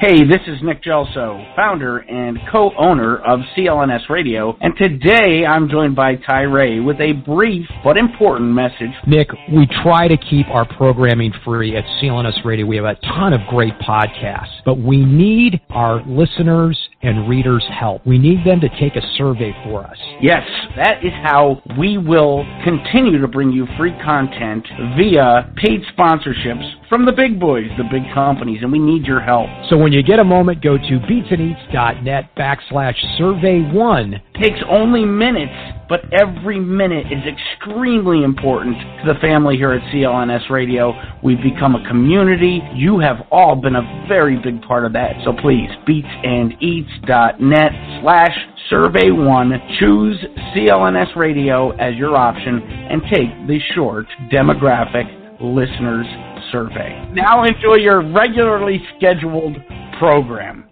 Hey, this is Nick Gelso, founder and co-owner of CLNS Radio, and today I'm joined by Ty Ray with a brief but important message. Nick, we try to keep our programming free at CLNS Radio. We have a ton of great podcasts, but we need our listeners and readers' help. We need them to take a survey for us. Yes, that is how we will continue to bring you free content via paid sponsorships from the big boys, the big companies, and we need your help. So when you get a moment, go to beatsandeats.net backslash survey one. Takes only minutes, but every minute is extremely important to the family here at CLNS Radio. We've become a community. You have all been a very big part of that. So please, beatsandeats.net slash survey one. Choose CLNS Radio as your option and take the short demographic listeners survey. Now enjoy your regularly scheduled program.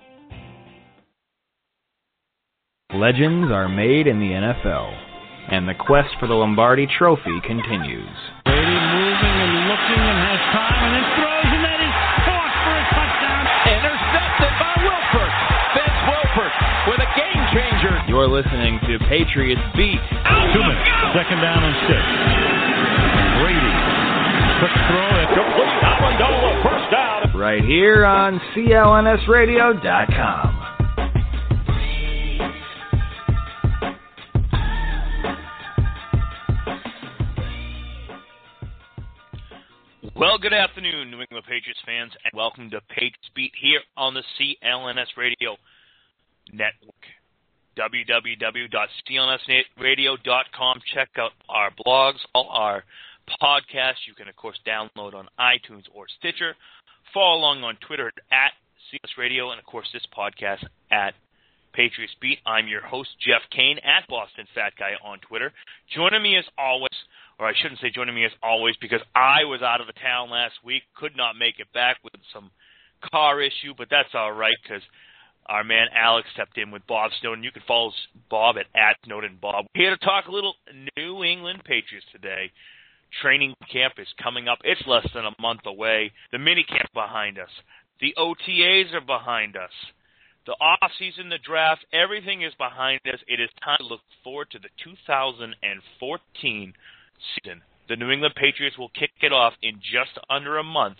Legends are made in the NFL, and the quest for the Lombardi Trophy continues. Brady moving and looking and has time and then throws and that is caught for a touchdown. Intercepted by Wilfork. Vince Wilfork with a game changer. You're listening to Patriots Beat. Two minutes. Second down and six. Brady. Quick throw. Complete Amendola. First down. Right here on CLNSradio.com. Well, good afternoon, New England Patriots fans, and welcome to Patriots Beat here on the CLNS Radio Network. www.clnsradio.com. Check out our blogs, all our podcasts. You can, of course, download on iTunes or Stitcher. Follow along on Twitter at CLNS Radio, and, of course, this podcast at Patriots Beat. I'm your host, Jeff Kane, at Boston Fat Guy on Twitter. Joining me as always, or I shouldn't say joining me as always, because I was out of the town last week, could not make it back with some car issue, but that's all right because our man Alex stepped in with Bob Snowden. You can follow Bob at, at Snowden Bob. Here to talk a little New England Patriots today. Training camp is coming up. It's less than a month away. The mini camp behind us. The OTAs are behind us. The off season, the draft, everything is behind us. It is time to look forward to the 2014 season. The New England Patriots will kick it off in just under a month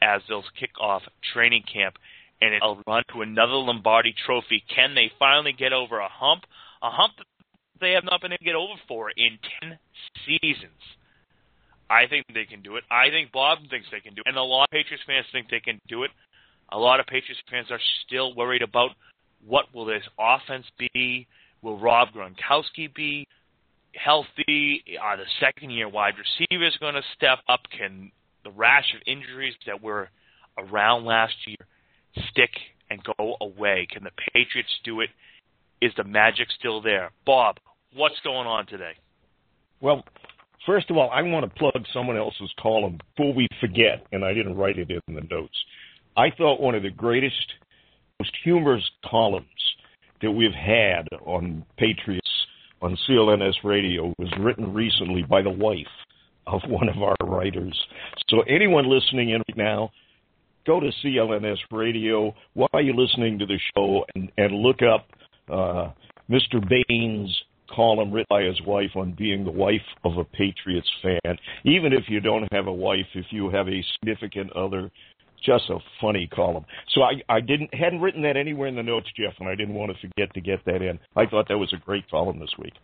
as they'll kick off training camp and it'll run to another Lombardi trophy. Can they finally get over a hump? A hump that they have not been able to get over for in 10 seasons. I think they can do it. I think Bob thinks they can do it. And a lot of Patriots fans think they can do it. A lot of Patriots fans are still worried about what will this offense be? Will Rob Gronkowski be healthy? Are the second year wide receivers going to step up? Can the rash of injuries that were around last year stick and go away? Can the Patriots do it? Is the magic still there? Bob, what's going on today? Well, first of all, I want to plug someone else's column before we forget, and I didn't write it in the notes. I thought one of the greatest, most humorous columns that we've had on Patriots on CLNS Radio was written recently by the wife of one of our writers. So anyone listening in right now, go to CLNS Radio while you're listening to the show and, and look up uh, Mr. Bain's column written by his wife on being the wife of a Patriots fan. Even if you don't have a wife, if you have a significant other, just a funny column. So I I didn't hadn't written that anywhere in the notes, Jeff, and I didn't want to forget to get that in. I thought that was a great column this week.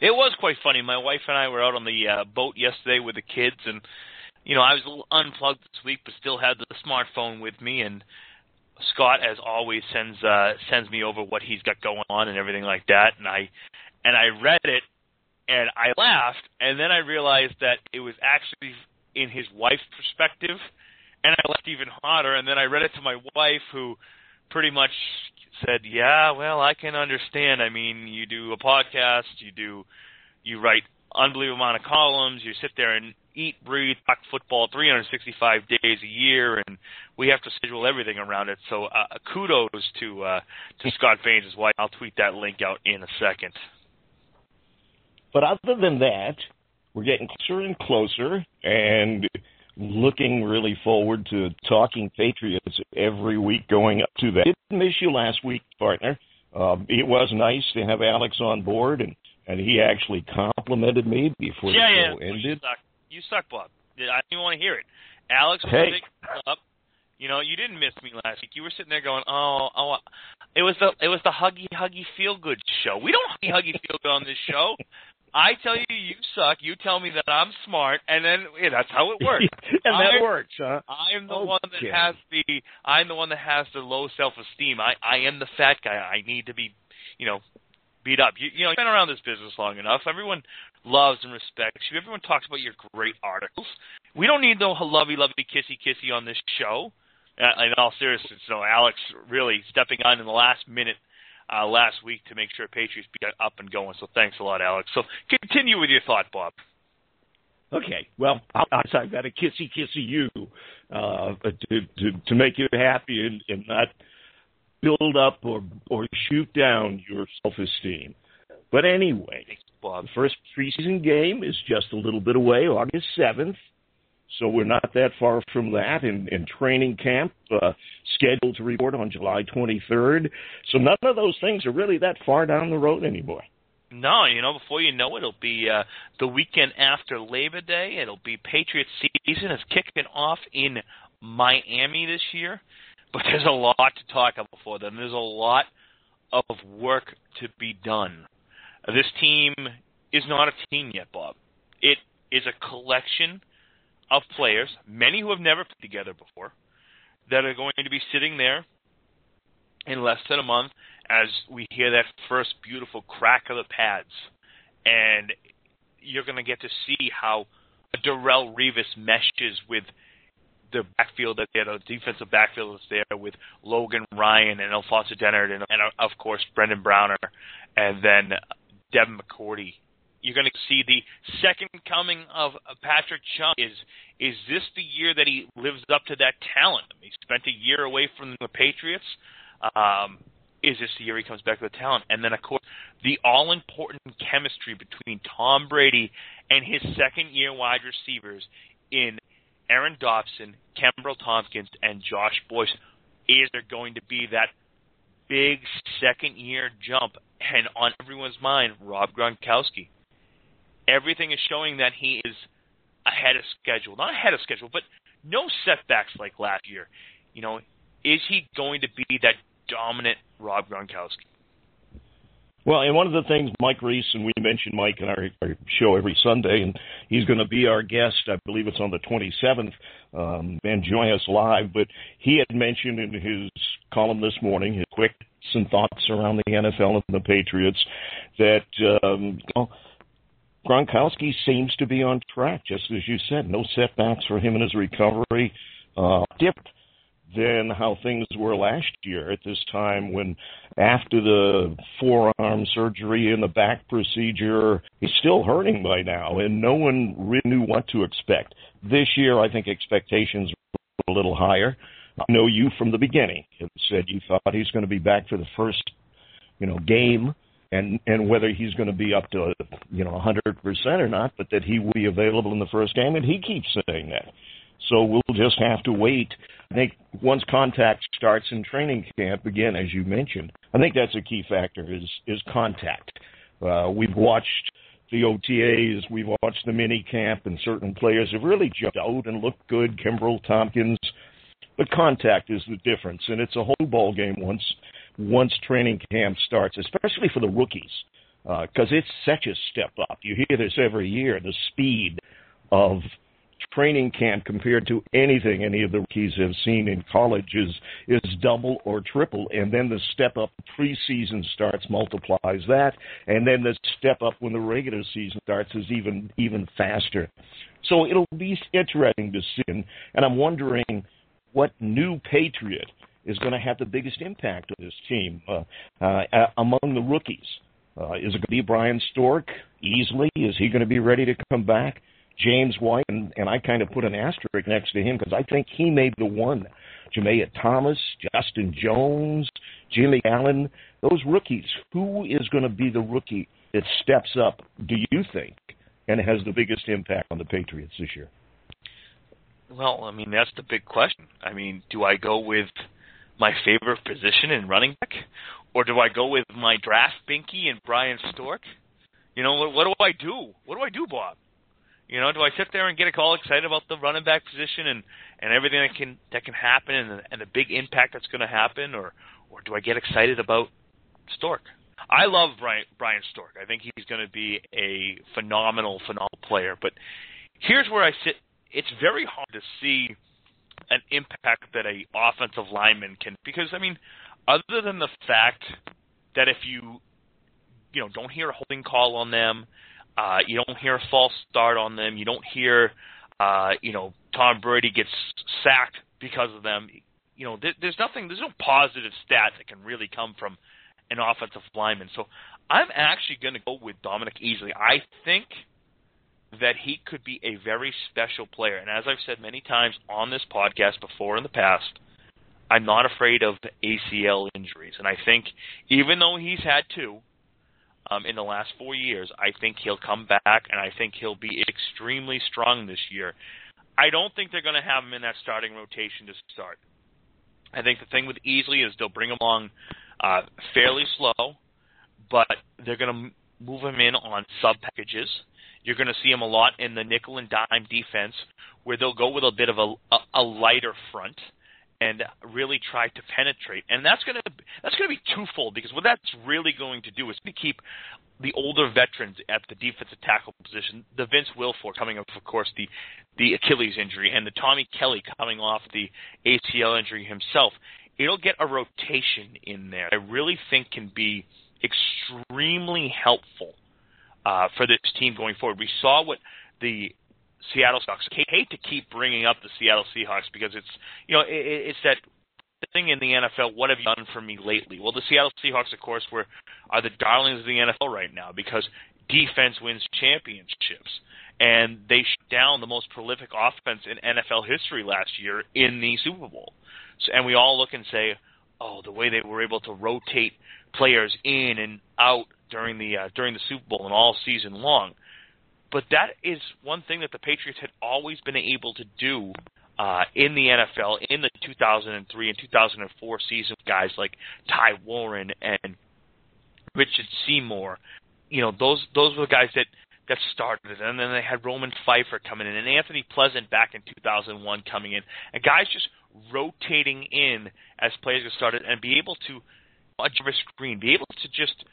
It was quite funny. My wife and I were out on the uh, boat yesterday with the kids, and you know I was a little unplugged this week, but still had the smartphone with me. And Scott, as always, sends uh, sends me over what he's got going on and everything like that. And I and I read it, and I laughed, and then I realized that it was actually in his wife's perspective, and I laughed even harder. And then I read it to my wife, who pretty much said, "Yeah, well, I can understand. I mean, you do a podcast, you do, you write unbelievable amount of columns, you sit there and eat, breathe, talk football 365 days a year, and we have to schedule everything around it. So, uh, kudos to uh, to Scott Baines' wife. I'll tweet that link out in a second. But other than that, we're getting closer and closer, and looking really forward to talking Patriots every week going up to that. Didn't miss you last week, partner. Um, it was nice to have Alex on board, and and he actually complimented me before yeah, the yeah, show ended. You suck. you suck, Bob. I didn't even want to hear it. Alex was Hey. up. You know, you didn't miss me last week. You were sitting there going, "Oh, oh." It was the it was the huggy huggy feel good show. We don't huggy huggy feel good on this show. I tell you, you suck. You tell me that I'm smart, and then yeah, that's how it works. and that I- works, huh? I am the Okay. one that has the I'm the one that has the low self esteem. I I am the fat guy. I need to be, you know, beat up. You, you know, you've been around this business long enough. Everyone loves and respects you. Everyone talks about your great articles. We don't need no lovey lovey kissy kissy on this show. Uh, in all seriousness, so Alex really stepping on in the last minute uh, last week to make sure Patriots be up and going. So thanks a lot, Alex. So continue with your thought, Bob. Okay, well, I- I've got to kissy kissy you uh, to, to to make you happy and, and not build up or or shoot down your self esteem. But anyway, Thanks, Bob. the first preseason game is just a little bit away, August seventh. So we're not that far from that. in, and training camp uh, scheduled to report on July 23rd. So none of those things are really that far down the road anymore. No, you know, before you know it, it'll be uh, the weekend after Labor Day. It'll be Patriots season. It's kicking off in Miami this year, but there's a lot to talk about before then. There's a lot of work to be done. This team is not a team yet, Bob. It is a collection of players, many who have never played together before, that are going to be sitting there in less than a month as we hear that first beautiful crack of the pads. And you're going to get to see how Darrelle Revis meshes with the backfield that there, the defensive backfield that's there with Logan Ryan and Alfonso Dennard and, and of course Brandon Browner and then Devin McCourty. You're going to see the second coming of Patrick Chung. Is is this the year that he lives up to that talent? He spent a year away from the Patriots. Um, is this the year he comes back to the talent? And then, of course, the all important chemistry between Tom Brady and his second year wide receivers in Aaron Dobson, Kenbrell Thompkins, and Josh Boyce. Is there going to be that big second year jump? And on everyone's mind, Rob Gronkowski. Everything is showing that he is ahead of schedule. Not ahead of schedule, but no setbacks like last year. You know, is he going to be that dominant Rob Gronkowski? Well, and one of the things Mike Reiss and we mentioned Mike in our, our show every Sunday, and he's going to be our guest. I believe it's on the 27th, um, and join us live. But he had mentioned in his column this morning his quick and thoughts around the NFL and the Patriots that um, you know, Gronkowski seems to be on track, just as you said. No setbacks for him in his recovery. Uh, different than how things were last year at this time when after the forearm surgery and the back procedure, he's still hurting by now, and no one really knew what to expect. This year, I think expectations were a little higher. I know you from the beginning had said you thought he's going to be back for the first, you know, game, and and whether he's going to be up to you know 100 percent or not, but that he will be available in the first game, and he keeps saying that. So we'll just have to wait. I think once contact starts in training camp again, as you mentioned, I think that's a key factor is is contact. Uh, we've watched the OTAs, we've watched the mini camp, and certain players have really jumped out and looked good. Kenbrell Thompkins but contact is the difference, and it's a whole ball game once once training camp starts, especially for the rookies, because uh, it's such a step up. You hear this every year. The speed of training camp compared to anything any of the rookies have seen in college is is double or triple and then the step up preseason starts multiplies that and then the step up when the regular season starts is even even faster so it'll be interesting to see and i'm wondering what new patriot is going to have the biggest impact on this team uh, uh, among the rookies uh, is it going to be Bryan Stork easily? Is he going to be ready to come back? James White, and, and I kind of put an asterisk next to him because I think he may be the one. Jemea Thomas, Justin Jones, Jimmy Allen, those rookies. Who is going to be the rookie that steps up, do you think, and has the biggest impact on the Patriots this year? Well, I mean, that's the big question. I mean, do I go with my favorite position in running back, or do I go with my draft binky and Bryan Stork? You know, what, what do I do? What do I do, Bob? You know, do I sit there and get all excited about the running back position and and everything that can that can happen and the, and the big impact that's going to happen, or or do I get excited about Stork? I love Brian, Bryan Stork. I think he's going to be a phenomenal phenomenal player. But here's where I sit. It's very hard to see an impact that a offensive lineman can because I mean, other than the fact that if you you know don't hear a holding call on them, uh, you don't hear a false start on them, you don't hear uh, you know Tom Brady gets sacked because of them. You know, there, there's nothing, there's no positive stats that can really come from an offensive lineman. So I'm actually going to go with Dominic Easley. I think that he could be a very special player. And as I've said many times on this podcast before in the past, I'm not afraid of ACL injuries. And I think even though he's had two um, in the last four years, I think he'll come back and I think he'll be extremely strong this year. I don't think they're going to have him in that starting rotation to start. I think the thing with Easley is they'll bring him along uh, fairly slow, but they're going to move him in on sub packages you're going to see them a lot in the nickel and dime defense, where they'll go with a bit of a, a, a lighter front and really try to penetrate. And that's going to that's going to be twofold because what that's really going to do is to keep the older veterans at the defensive tackle position. The Vince Wilfork coming off, of course, the the Achilles injury, and the Tommy Kelly coming off the ACL injury himself. It'll get a rotation in there. I really think can be extremely helpful uh, for this team going forward. We saw what the Seattle Seahawks. I hate to keep bringing up the Seattle Seahawks because it's you know it, it's that thing in the NFL. What have you done for me lately? Well, the Seattle Seahawks, of course, were are the darlings of the NFL right now because defense wins championships, and they shut down the most prolific offense in NFL history last year in the Super Bowl. So, and we all look and say, oh, the way they were able to rotate players in and out during the uh, during the Super Bowl and all season long. But that is one thing that the Patriots had always been able to do uh, in the NFL in the 2003 and 2004 season. Guys like Ty Warren and Richard Seymour, you know, those those were guys that that started. And then they had Roman Phifer coming in and Anthony Pleasant back in 2001 coming in, and guys just rotating in as players started and be able to a screen, be able to just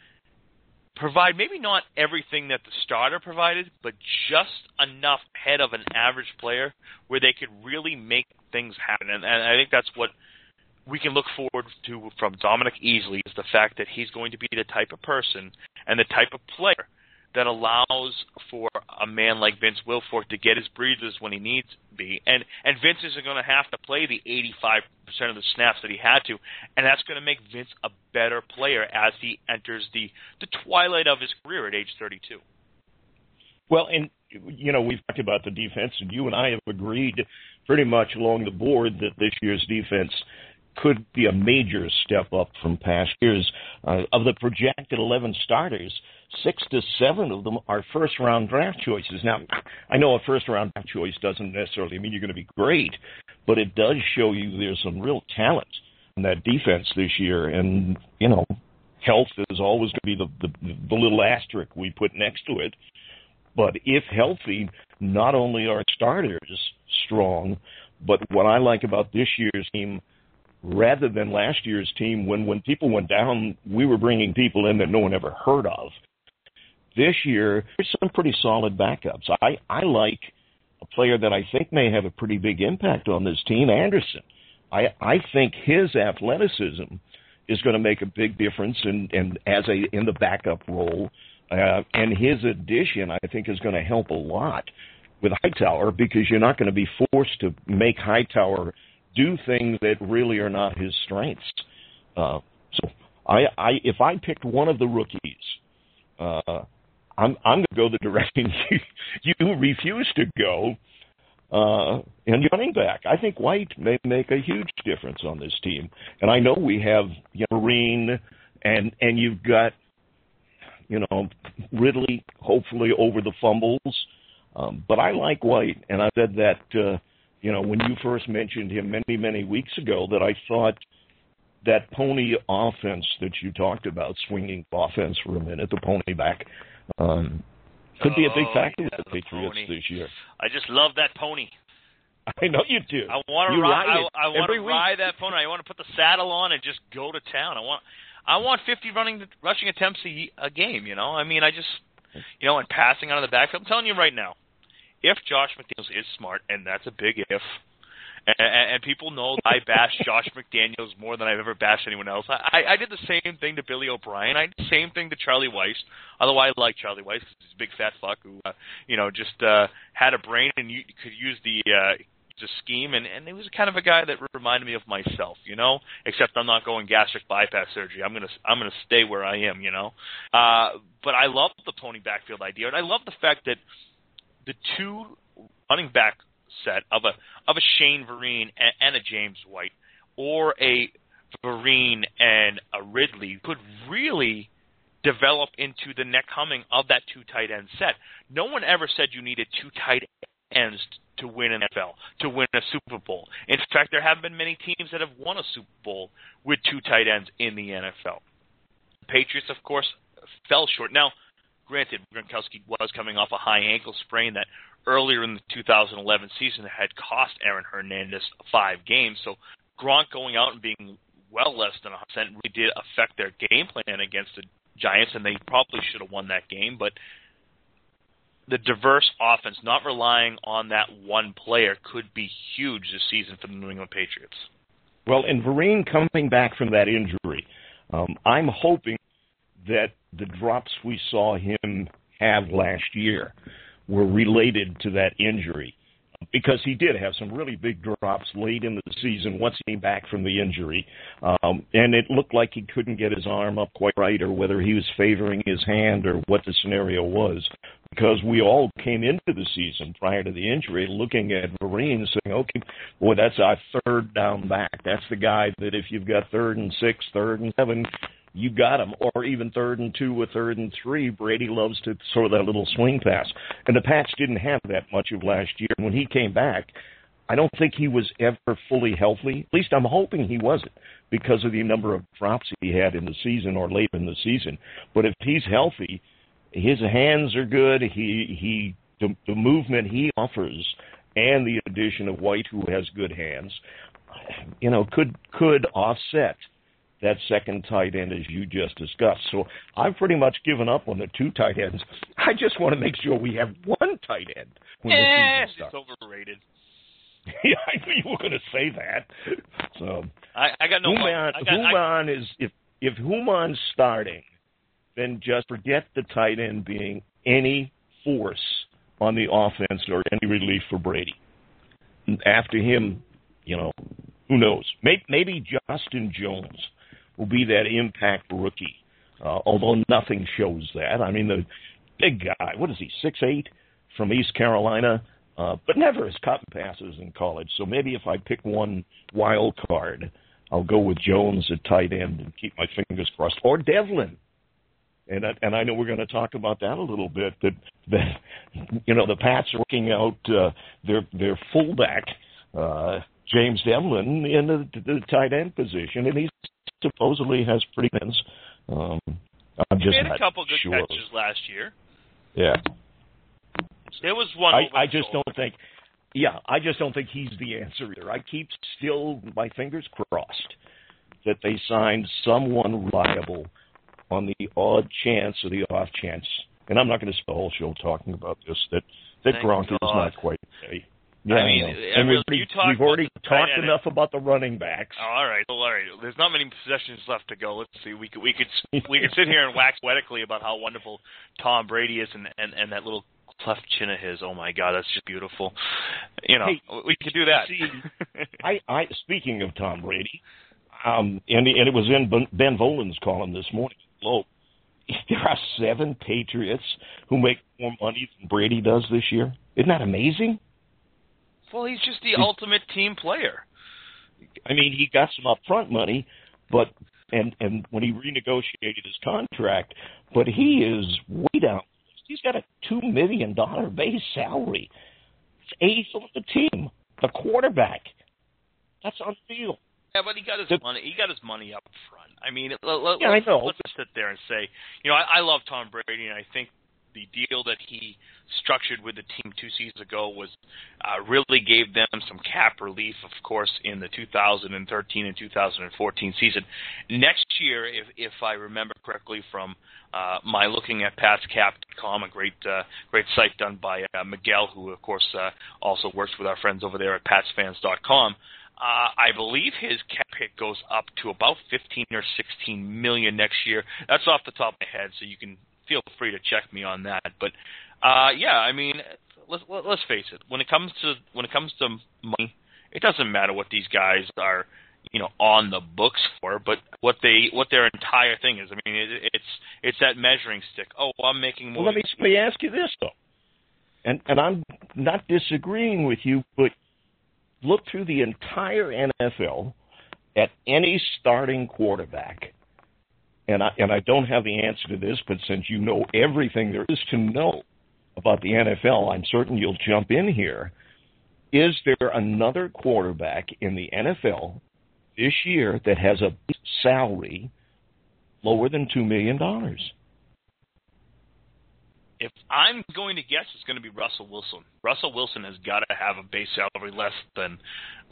provide maybe not everything that the starter provided, but just enough ahead of an average player where they could really make things happen. And, and I think that's what we can look forward to from Dominic Easley is the fact that he's going to be the type of person and the type of player – that allows for a man like Vince Wilfork to get his breathers when he needs be. And and Vince isn't going to have to play the 85% of the snaps that he had to, and that's going to make Vince a better player as he enters the the twilight of his career at age 32. Well, and you know, we've talked about the defense and you and I have agreed pretty much along the board that this year's defense could be a major step up from past years. Uh, of the projected 11 starters, six to seven of them are first round draft choices. Now, I know a first round draft choice doesn't necessarily mean you're going to be great, but it does show you there's some real talent in that defense this year. And, you know, health is always going to be the, the, the little asterisk we put next to it. But if healthy, not only are starters strong, But what I like about this year's team, rather than last year's team, when when people went down, we were bringing people in that no one ever heard of. This year, there's some pretty solid backups. I I like a player that I think may have a pretty big impact on this team, Anderson. I I think his athleticism is going to make a big difference in, in as a in the backup role, uh, and his addition I think is going to help a lot with Hightower because you're not going to be forced to make Hightower do things that really are not his strengths. Uh, so I, I if I picked one of the rookies, uh, I'm I'm going to go the direction you, you refuse to go uh, and running back. I think White may make a huge difference on this team. And I know we have you know, Vereen, and and you've got you know Ridley, hopefully over the fumbles. Um, but I like White, and I said that uh, you know when you first mentioned him many many weeks ago that I thought that pony offense that you talked about, swinging offense for a minute, the pony back. Um, could be a big Oh, factor yeah, with the the Patriots pony. this year. I just love that pony. I know you do. I want to ride. ride I, I want to ride that pony. I want to put the saddle on and just go to town. I want. I want 50 running rushing attempts a, a game. You know. I mean, I just. You know, and passing out of the backfield. I'm telling you right now, if Josh McDaniels is smart, and that's a big if, and, and, people know I bash Josh McDaniels more than I've ever bashed anyone else. I, I did the same thing to Billy O'Brien. I did the same thing to Charlie Weis. Although I like Charlie Weis, he's a big fat fuck who, uh, you know, just uh, had a brain and you could use the uh, the scheme, and and he was kind of a guy that reminded me of myself, you know. Except I'm not going gastric bypass surgery. I'm gonna I'm gonna stay where I am, you know. Uh, but I love the pony backfield idea, and I love the fact that the two running back set of a of a Shane Vereen and, and a James White, or a Vereen and a Ridley could really develop into the neck humming of that two tight end set. No one ever said you needed two tight ends to win an NFL, to win a Super Bowl. In fact, there have been many teams that have won a Super Bowl with two tight ends in the NFL. The Patriots, of course, fell short. Now, granted, Gronkowski was coming off a high ankle sprain that earlier in the 2011 season had cost Aaron Hernandez five games. So Gronk going out and being well less than 100% really did affect their game plan against the Giants, and they probably should have won that game. But the diverse offense, not relying on that one player, could be huge this season for the New England Patriots. Well, and Vereen coming back from that injury, um, I'm hoping that the drops we saw him have last year were related to that injury because he did have some really big drops late in the season once he came back from the injury. Um, and it looked like he couldn't get his arm up quite right or whether he was favoring his hand or what the scenario was. Because we all came into the season prior to the injury looking at Vereen saying, okay, boy, that's our third down back. That's the guy that if you've got third and six, third and seven, you got him, or even third and two or third and three. Brady loves to throw that little swing pass, and the Pats didn't have that much of last year. When he came back, I don't think he was ever fully healthy. At least I'm hoping he wasn't because of the number of drops he had in the season or late in the season. But if he's healthy, his hands are good. He he the, the movement he offers and the addition of White, who has good hands, you know, could could offset that second tight end as you just discussed. So I've pretty much given up on the two tight ends. I just want to make sure we have one tight end when Eh, it's starts. overrated. yeah, I knew you were going to say that. So I, I got no. Human, I got, I, Human is if if Human's starting, then just forget the tight end being any force on the offense or any relief for Brady. After him, you know, who knows? Maybe, maybe Justin Jones will be that impact rookie. Uh, although nothing shows that. I mean, the big guy, what is he, six eight from East Carolina, uh, but never has caught passes in college. So maybe if I pick one wild card, I'll go with Jones at tight end and keep my fingers crossed, or Develin. And I, and I know we're going to talk about that a little bit. That that you know the Pats are working out uh, their their fullback uh, James Develin in the, the tight end position, and he supposedly has pretty wins. Um, I'm he just had a couple good sure. catches last year. Yeah, There was one. I, I just don't think yeah, I just don't think he's the answer either. I keep still my fingers crossed that they signed someone reliable on the odd chance or the off chance. And I'm not going to spend the whole show talking about this. That that Thank Gronk is not quite ready. Yeah, I mean. I and we've, you talk we've already talked end. enough about the running backs. Oh, all right, all right. There's not many possessions left to go. Let's see. We could we could we could sit here and wax poetically about how wonderful Tom Brady is and and, and that little cleft chin of his. Oh my God, that's just beautiful. You know, Hey, we could do that. see, I, I speaking of Tom Brady, um, and and it was in Ben- Volin's column this morning. Low, there are seven Patriots who make more money than Brady does this year. Isn't that amazing? Well, he's just the ultimate team player. I mean, he got some upfront money, but and and when he renegotiated his contract, but he is way down. He's got a two million dollar base salary. It's eighth on the team. The quarterback. That's unreal. Yeah, but he got his The- money. He got his money up front. I mean, let, let, yeah, let's, know. let's just sit there and say, you know, I, I love Tom Brady, and I think the deal that he structured with the team two seasons ago was uh, really gave them some cap relief, of course, in the 2013 and 2014 season. Next year, if if I remember correctly from uh, my looking at PatsCap.com, a great uh, great site done by uh, Miguel, who of course uh, also works with our friends over there at PatsFans.com. Uh, I believe his cap hit goes up to about 15 or 16 million next year. That's off the top of my head, so you can feel free to check me on that. But uh, yeah, I mean, let's let- let's face it. When it comes to when it comes to money, it doesn't matter what these guys are, you know, on the books for, but what they what their entire thing is. I mean, it, it's it's that measuring stick. Oh, I'm making more. Well, let me let me ask you this though, and and I'm not disagreeing with you, but look through the entire NFL at any starting quarterback, and I and I don't have the answer to this, but since you know everything there is to know about the NFL, I'm certain you'll jump in here. Is there another quarterback in the NFL this year that has a salary lower than two million dollars? If I'm going to guess, it's going to be Russell Wilson. Russell Wilson has got to have a base salary less than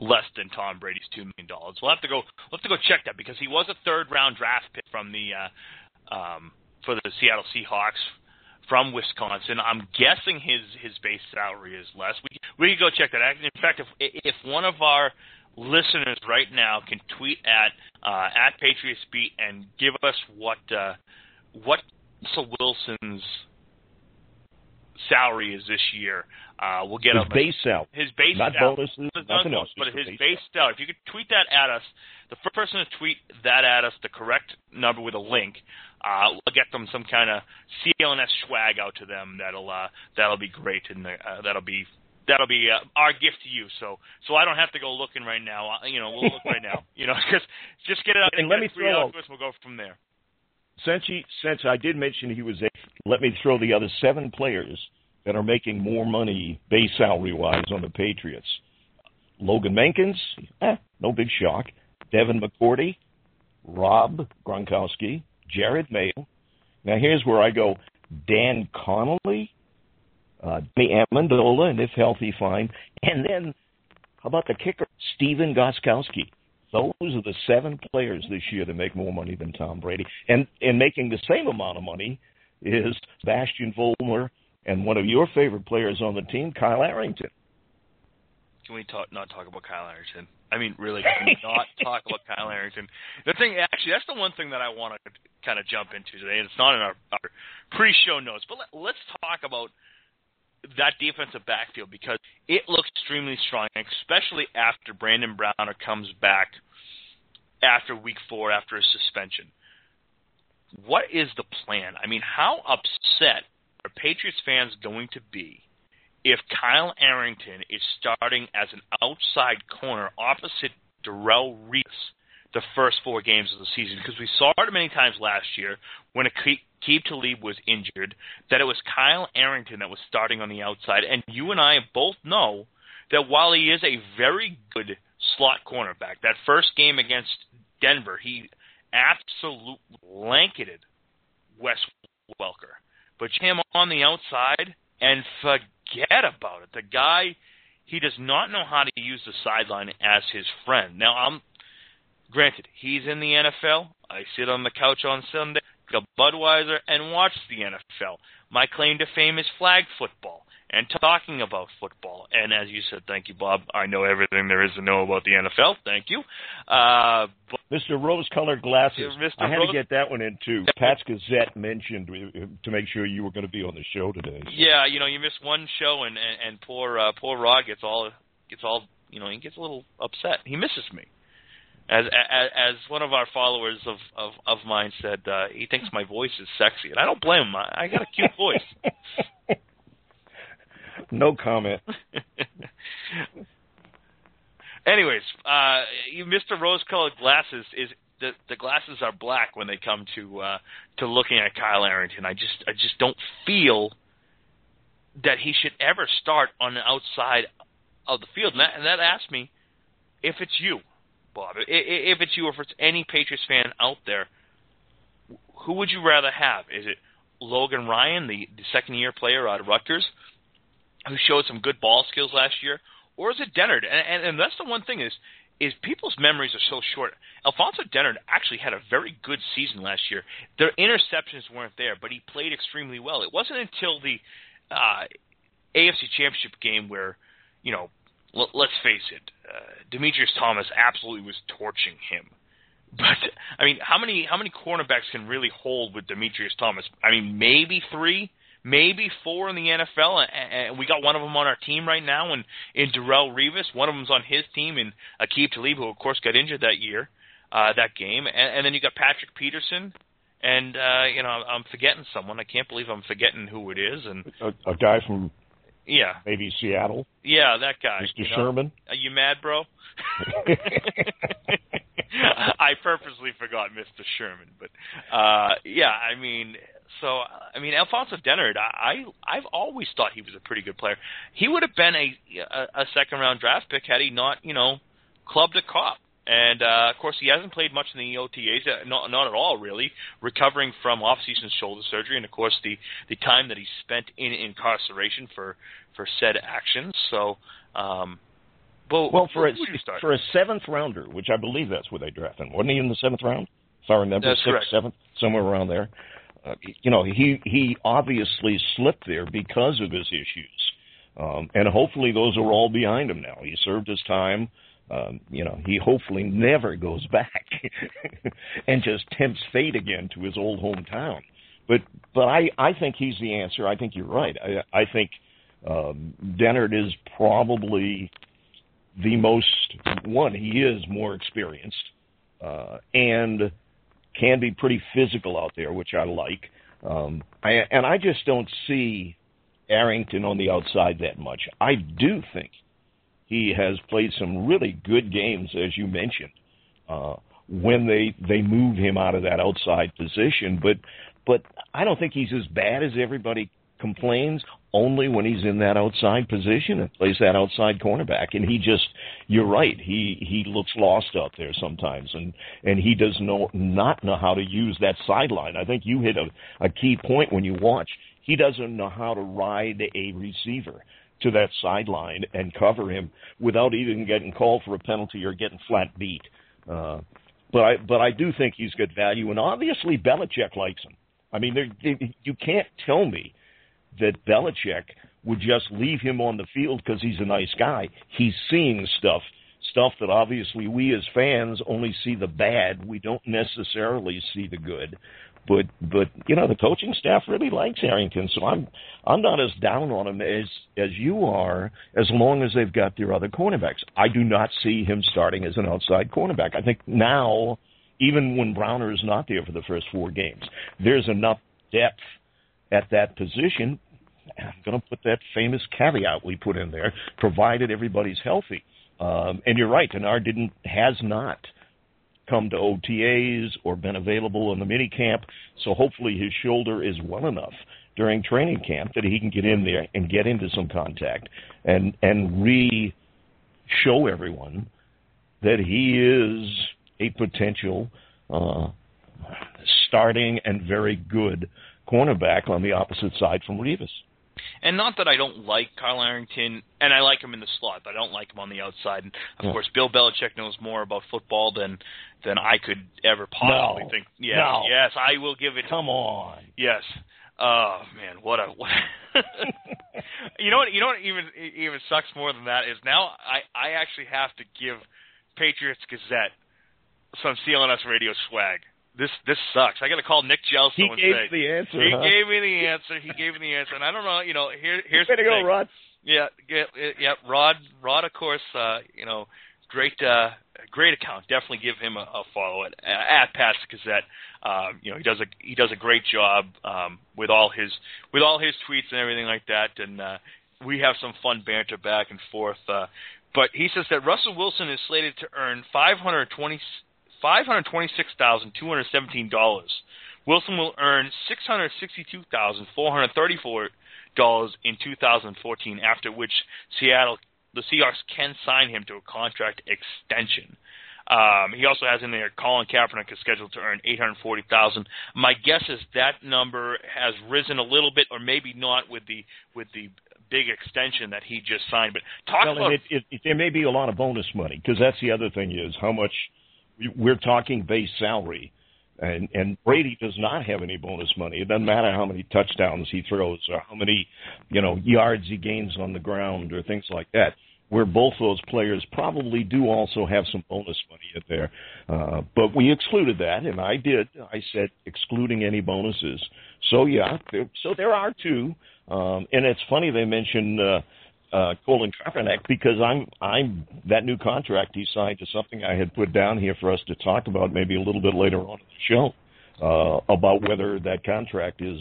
less than Tom Brady's two million dollars. We'll have to go. We'll have to go check that because he was a third round draft pick from the uh, um, for the Seattle Seahawks from Wisconsin. I'm guessing his his base salary is less. We we can go check that. In fact, if if one of our listeners right now can tweet at uh, at Patriots Beat and give us what uh, what Russell Wilson's salary is this year. Uh, we'll get His a, base salary, his base not salary, bonuses, not nothing else, but his base base salary. If you could tweet that at us, the first person to tweet that at us, the correct number with a link, uh, we'll get them some kind of CLNS swag out to them. That'll uh, that'll be great, and uh, that'll be that'll be uh, our gift to you. So so I don't have to go looking right now. Uh, you know, we'll look right now. You know, because just get it out And get let me throw out out- to us. We'll go from there. Since he, since I did mention he was a, let me throw the other seven players that are making more money base salary wise on the Patriots. Logan Mankins, eh, no big shock. Devin McCourty, Rob Gronkowski, Jerod Mayo. Now here's where I go: Dan Connolly, uh, Danny Amendola, and if healthy, fine. And then how about the kicker, Stephen Gostkowski? Those are the seven players this year that make more money than Tom Brady, and and making the same amount of money is Bastian Vollmer and one of your favorite players on the team, Kyle Arrington. Can we talk not talk about Kyle Arrington? I mean, really, can we not talk about Kyle Arrington? The thing, actually, that's the one thing that I want to kind of jump into today, and it's not in our, our pre-show notes, but let, let's talk about that defensive backfield because it looks extremely strong, especially after Brandon Browner comes back after week four after his suspension. What is the plan? I mean, how upset are Patriots fans going to be if Kyle Arrington is starting as an outside corner opposite Darrelle Revis the first four games of the season? Because we saw it many times last year when Aqib Talib was injured that it was Kyle Arrington that was starting on the outside. And you and I both know that while he is a very good slot cornerback, that first game against Denver, he absolutely blanketed Wes Welker. But him on the outside and forget about it. The guy, he does not know how to use the sideline as his friend. Now, I'm granted he's in the NFL. I sit on the couch on Sunday, a Budweiser, and watch the NFL. My claim to fame is flag football and talking about football. And as you said, thank you, Bob. I know everything there is to know about the NFL. Thank you. Uh, Mr. Rose-colored glasses. Mr. I had Rose- to get that one in too. Pat's Gazette mentioned to make sure you were going to be on the show today. Yeah, you know, you miss one show, and and, and poor uh, poor Rod gets all gets all you know he gets a little upset. He misses me. As, as as one of our followers of of, of mine said, uh, he thinks my voice is sexy, and I don't blame him. I, I got a cute voice. no comment. Anyways, uh, you, Mr. Rose-colored glasses is the the glasses are black when they come to uh, to looking at Kyle Arrington. I just I just don't feel that he should ever start on the outside of the field. And that, and that asks me if it's you, Bob. If it's you, or if it's any Patriots fan out there, who would you rather have? Is it Logan Ryan, the, the second year player out of Rutgers, who showed some good ball skills last year, or is it Dennard? And, and, and that's the one thing is is people's memories are so short. Alfonso Dennard actually had a very good season last year. Their interceptions weren't there, but he played extremely well. It wasn't until the uh, AFC Championship game where, you know, let's face it, uh, Demaryius Thomas absolutely was torching him. But I mean, how many how many cornerbacks can really hold with Demaryius Thomas? I mean, maybe three, maybe four in the NFL, and, and we got one of them on our team right now, and in Darrelle Revis, one of them's on his team, and Aqib Talib, who of course got injured that year, uh, that game, and, and then you got Patrick Peterson, and uh, you know I'm forgetting someone. I can't believe I'm forgetting who it is, and A, a guy from yeah, maybe Seattle, yeah, that guy, Mr. you know? Sherman. Are you mad, bro? I purposely forgot Mr. Sherman, but uh yeah, I mean, so I mean, Alfonso Dennard, I I've always thought he was a pretty good player. He would have been a a, a second round draft pick had he not, you know, clubbed a cop. And uh, of course, he hasn't played much in the OTAs, uh, not not at all really. Recovering from off-season shoulder surgery, and of course the the time that he spent in incarceration for for said actions. So, um, but Well, for a who would you start? for a seventh rounder, which I believe that's where they drafted him, wasn't he in the seventh round? If I remember, That's sixth, correct. seventh, somewhere around there. Uh, you know, he he obviously slipped there because of his issues, um, and hopefully those are all behind him now. He served his time. Um, you know, he hopefully never goes back and just tempts fate again to his old hometown. But but I I think he's the answer. I think you're right. I I think um, Dennard is probably the most one. He is more experienced uh, and can be pretty physical out there, which I like. Um, I, and I just don't see Arrington on the outside that much. I do think he has played some really good games, as you mentioned, uh, when they they move him out of that outside position. But but I don't think he's as bad as everybody complains. Only when he's in that outside position and plays that outside cornerback, and he just you're right. He he looks lost out there sometimes, and and he does know not know how to use that sideline. I think you hit a, a key point when you watch. He doesn't know how to ride a receiver to that sideline and cover him without even getting called for a penalty or getting flat beat. Uh, but I but I do think he's good value, and obviously Belichick likes him. I mean, there- you can't tell me that Belichick would just leave him on the field because he's a nice guy. He's seeing stuff, stuff that obviously we as fans only see the bad. We don't necessarily see the good. But but you know the coaching staff really likes Arrington, so I'm I'm not as down on him as as you are. As long as they've got their other cornerbacks, I do not see him starting as an outside cornerback. I think now, even when Browner is not there for the first four games, there's enough depth at that position. I'm going to put that famous caveat we put in there, provided everybody's healthy. Um, and you're right, Dennard didn't has not come to OTAs or been available in the mini camp, so hopefully his shoulder is well enough during training camp that he can get in there and get into some contact and and re show everyone that he is a potential uh, starting and very good cornerback on the opposite side from Revis. And not that I don't like Kyle Arrington, and I like him in the slot, but I don't like him on the outside. And of Yeah. course, Bill Belichick knows more about football than than I could ever possibly No. think. Yes, No. yes, I will give it. Come on. Yes. Oh man, what a what. you know what? You know what? Even even sucks more than that is now I I actually have to give Patriots Gazette some CLNS radio swag. This this sucks. I got to call Nick Gelso He and gave say the answer. he huh? gave me the answer. He gave me the answer, and I don't know. You know, here here's Way the to go. Rod. Yeah, yeah, yeah. Rod, Rod, of course. Uh, you know, great, uh, great account. Definitely give him a, a follow at at Pat's Gazette. Um, you know, he does a he does a great job um, with all his with all his tweets and everything like that. And uh, we have some fun banter back and forth. Uh, but he says that Russell Wilson is slated to earn five hundred twenty five hundred twenty six thousand two hundred seventeen dollars. Wilson will earn six hundred sixty two thousand four hundred thirty four dollars in 2014. After which Seattle, the Seahawks can sign him to a contract extension. Um, he also has in there Colin Kaepernick is scheduled to earn 840,000. My guess is that number has risen a little bit, or maybe not with the with the big extension that he just signed. But talk Well, about it, it, it, there may be a lot of bonus money because that's the other thing is how much we're talking base salary, and and Brady does not have any bonus money. It doesn't matter how many touchdowns he throws or how many you know yards he gains on the ground or things like that. Where both those players probably do also have some bonus money in there, uh, but we excluded that, and I did. I said excluding any bonuses. So yeah, there, so there are two, um, and it's funny they mentioned. Uh, uh, Colin Kaepernick because I'm I'm that new contract he signed is something I had put down here for us to talk about maybe a little bit later on in the show uh, about whether that contract is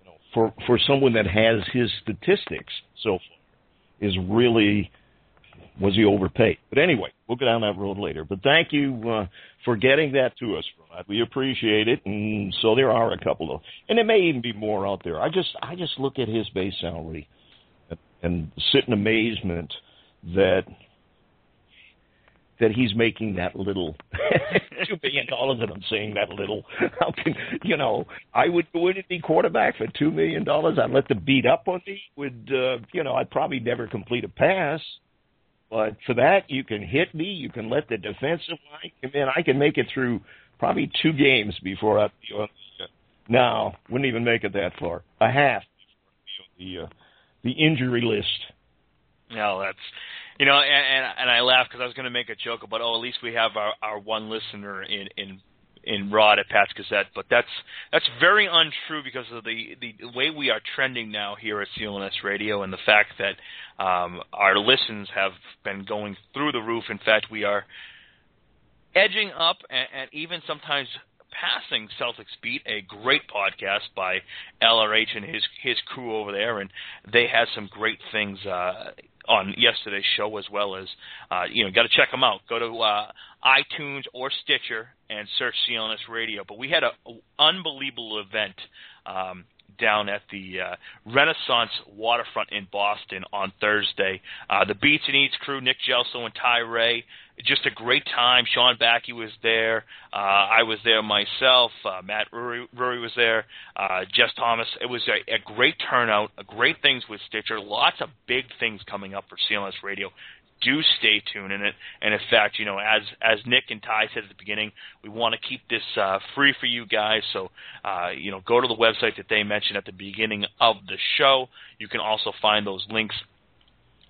you know, for for someone that has his statistics so far is really was he overpaid? But anyway, we'll go down that road later. But thank you uh, for getting that to us, Rod. We appreciate it. And so there are a couple of, and there may even be more out there. I just I just look at his base salary and sit in amazement that that he's making that little two billion dollars and I'm saying that little. How can you know, I would go in and be quarterback for two million dollars. I'd let them beat up on me would uh you know, I'd probably never complete a pass. But for that you can hit me, you can let the defensive line come in. I can make it through probably two games before I'd be on the uh, no, wouldn't even make it that far. A half before I'd be on the uh the injury list. No, that's you know, and and, and I laugh because I was going to make a joke about oh, at least we have our our one listener in in in Rod at Pat's Gazette, but that's that's very untrue because of the the way we are trending now here at CLNS Radio and the fact that um, our listens have been going through the roof. In fact, we are edging up and, and even sometimes passing Celtics Beat, a great podcast by LRH and his his crew over there, and they had some great things uh, on yesterday's show as well as uh, you know got to check them out. Go to uh, iTunes or Stitcher and search CLNS Radio. But we had an unbelievable event. Um, down at the uh, Renaissance Waterfront in Boston on Thursday. Uh, the Beats and Eats crew, Nick Gelso and Ty Ray, just a great time. Sean Backey was there. Uh, I was there myself. Uh, Matt Rury, Rury was there. Uh, Jess Thomas. It was a, a great turnout. A great things with Stitcher. Lots of big things coming up for CLNS Radio. Do stay tuned in it. And in fact, you know, as as Nick and Ty said at the beginning, we want to keep this uh, free for you guys. So, uh, you know, go to the website that they mentioned at the beginning of the show. You can also find those links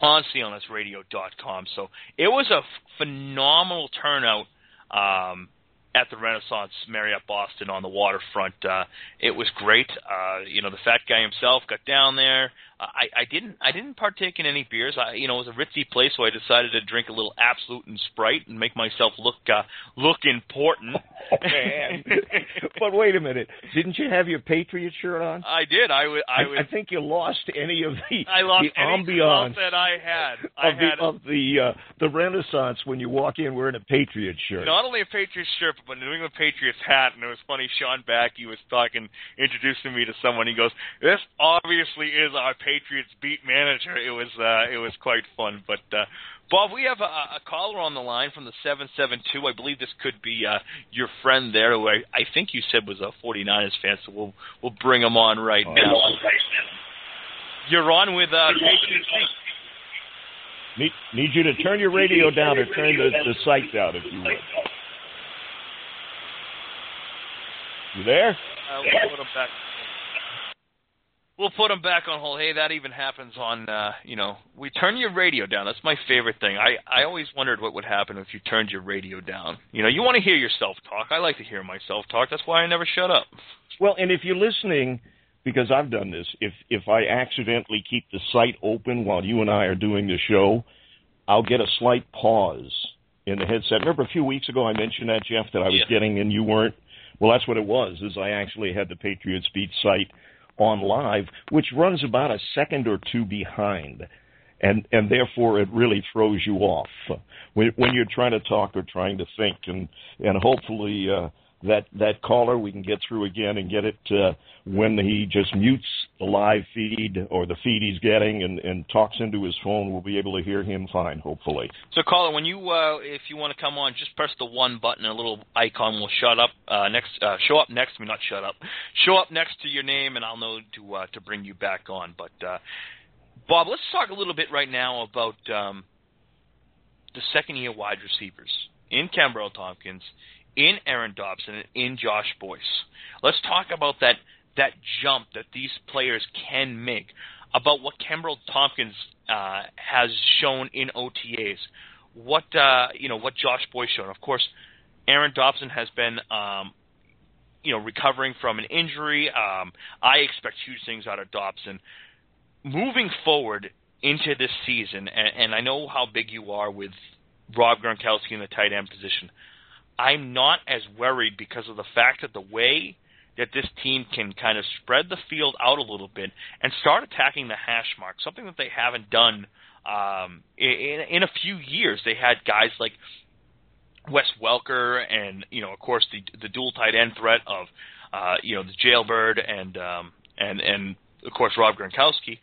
on clnsradio.com. So it was a phenomenal turnout um, at the Renaissance Marriott Boston on the waterfront. Uh, it was great. Uh, you know, the fat guy himself got down there. I, I didn't. I didn't partake in any beers. I, you know, it was a ritzy place, so I decided to drink a little Absolut and Sprite and make myself look uh, look important. Oh, man. but wait a minute, didn't you have your Patriot shirt on? I did. I was. I, was, I think you lost any of the I lost the ambiance that I had. I of the had of the uh, the Renaissance when you walk in wearing a Patriot shirt. not only a Patriots shirt, but a New England Patriots hat. And it was funny. Sean Backey was talking, introducing me to someone. He goes, "This obviously is our Patriots beat manager." It was uh, it was quite fun. But uh, Bob, we have a, a caller on the line from the seven seven two. I believe this could be uh, your friend there, who I, I think you said was a 49ers fan. So we'll we'll bring him on right Oh. now. You're on with uh, KQC. Need, need you to turn your radio down or turn the, the site down if you would. You there? Uh, we'll put them back. We'll put them back on hold. Hey, that even happens on, uh, you know, we turn your radio down. That's my favorite thing. I I always wondered what would happen if you turned your radio down. You know, you want to hear yourself talk. I like to hear myself talk. That's why I never shut up. Well, and if you're listening, because I've done this, if if I accidentally keep the site open while you and I are doing the show, I'll get a slight pause in the headset. Remember a few weeks ago I mentioned that Jeff that I was Yeah. getting and you weren't. Well, that's what it was. Is I actually had the Patriots Beat site on live, which runs about a second or two behind, and and therefore it really throws you off when when you're trying to talk or trying to think, and and hopefully. Uh, that that caller we can get through again and get it uh, when he just mutes the live feed or the feed he's getting and, and talks into his phone. We'll be able to hear him fine, hopefully. So, caller, when you uh, if you want to come on, just press the one button. A little icon will shut up uh, next, uh, show up next to me, not shut up, show up next to your name, and I'll know to uh, to bring you back on. But uh, Bob, let's talk a little bit right now about um, the second year wide receivers in Kenbrell Thompkins, in Aaron Dobson, and in Josh Boyce. Let's talk about that that jump that these players can make. About what Kenbrell Thompkins uh, has shown in OTAs, what uh, you know, what Josh Boyce shown. Of course, Aaron Dobson has been um, you know recovering from an injury. Um, I expect huge things out of Dobson moving forward into this season. And, and I know how big you are with Rob Gronkowski in the tight end position. I'm not as worried because of the fact that the way that this team can kind of spread the field out a little bit and start attacking the hash mark, something that they haven't done um, in, in a few years. They had guys like Wes Welker and you know of course the the dual tight end threat of uh, you know the Jailbird and um, and and of course Rob Gronkowski,